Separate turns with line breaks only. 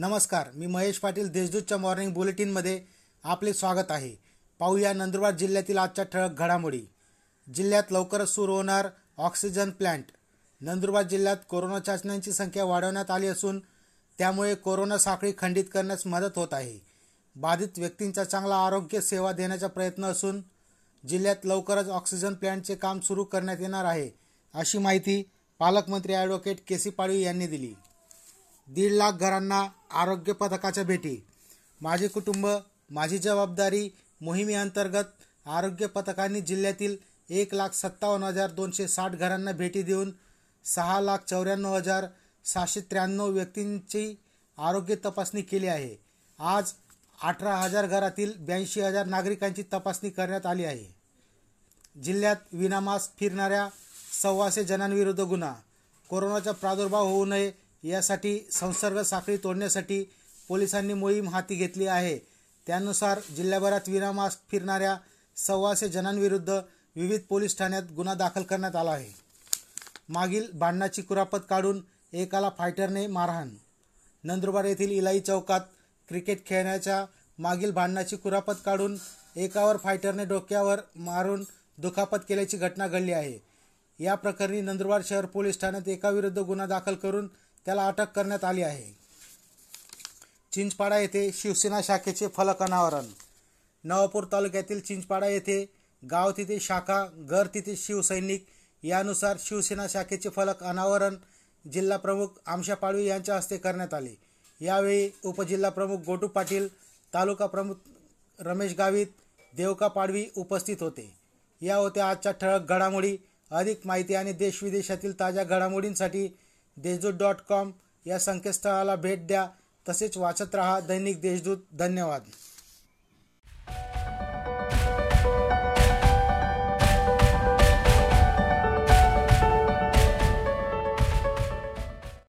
नमस्कार मी महेश पाटील देशदूतच्या मॉर्निंग बुलेटिनमध्ये आपले स्वागत आहे. पाहूया नंदुरबार जिल्ह्यातील आजच्या ठळक घडामोडी. जिल्ह्यात लवकरच सुरू होणार ऑक्सिजन प्लांट नंदुरबार जिल्ह्यात कोरोना चाचण्यांची संख्या वाढवण्यात आली असून त्यामुळे कोरोना साखळी खंडित करण्यास मदत होत आहे. बाधित व्यक्तींचा चांगला आरोग्य सेवा देण्याचा प्रयत्न असून जिल्ह्यात लवकरच ऑक्सिजन प्लांटचे काम सुरू करण्यात येणार आहे अशी माहिती पालकमंत्री ॲडव्होकेट के सी पाडवी यांनी दिली. दीड लाख घरांना आरोग्य पथकाच्या भेटी. माझे कुटुंब माझी जबाबदारी मोहिमेअंतर्गत आरोग्य पथकांनी जिल्ह्यातील एक लाख सत्तावन्न हजार दोनशे साठ घरांना भेटी देऊन सहा लाख चौऱ्याण्णव हजार सहाशे त्र्याण्णव व्यक्तींची आरोग्य तपासणी केली आहे. आज अठरा हजार घरातील ब्याऐंशी हजार नागरिकांची तपासणी करण्यात आली आहे. जिल्ह्यात विनामास्क फिरणाऱ्या सव्वाशे जणांविरुद्ध गुन्हा. कोरोनाचा प्रादुर्भाव होऊ नये यासाठी संसर्ग साखळी तोडण्यासाठी पोलिसांनी मोहीम हाती घेतली आहे. त्यानुसार जिल्ह्याभरात विनामास्क फिरणाऱ्या सव्वाशे जणांविरुद्ध विविध पोलीस ठाण्यात गुन्हा दाखल करण्यात आला आहे. मागील भांडणाची कुरापत काढून एकाला फायटरने मारहाण. नंदुरबार येथील इलाई चौकात क्रिकेट खेळण्याच्या मागील भांडणाची कुरापत काढून एकावर फायटरने डोक्यावर मारून दुखापत केल्याची घटना घडली आहे. या प्रकरणी नंदुरबार शहर पोलीस ठाण्यात एकाविरुद्ध गुन्हा दाखल करून त्याला अटक करण्यात आली आहे. चिंचपाडा येथे शिवसेना शाखेचे फलक अनावरण. नवापूर तालुक्यातील चिंचपाडा येथे गाव तिथे शाखा घर तिथे शिवसैनिक यानुसार शिवसेना शाखेचे फलक अनावरण जिल्हा प्रमुख आमशा पाडवी यांच्या हस्ते करण्यात आले. यावेळी उपजिल्हा प्रमुख गोटू पाटील तालुका प्रमुख रमेश गावित देवका पाडवी उपस्थित होते. या होत्या आजच्या ठळक घडामोडी. अधिक माहिती आणि देशविदेशातील ताज्या घडामोडींसाठी देशदूत डॉट कॉम या संकेतस्थळाला भेट द्या. तसेच वाचत रहा दैनिक देशदूत. धन्यवाद.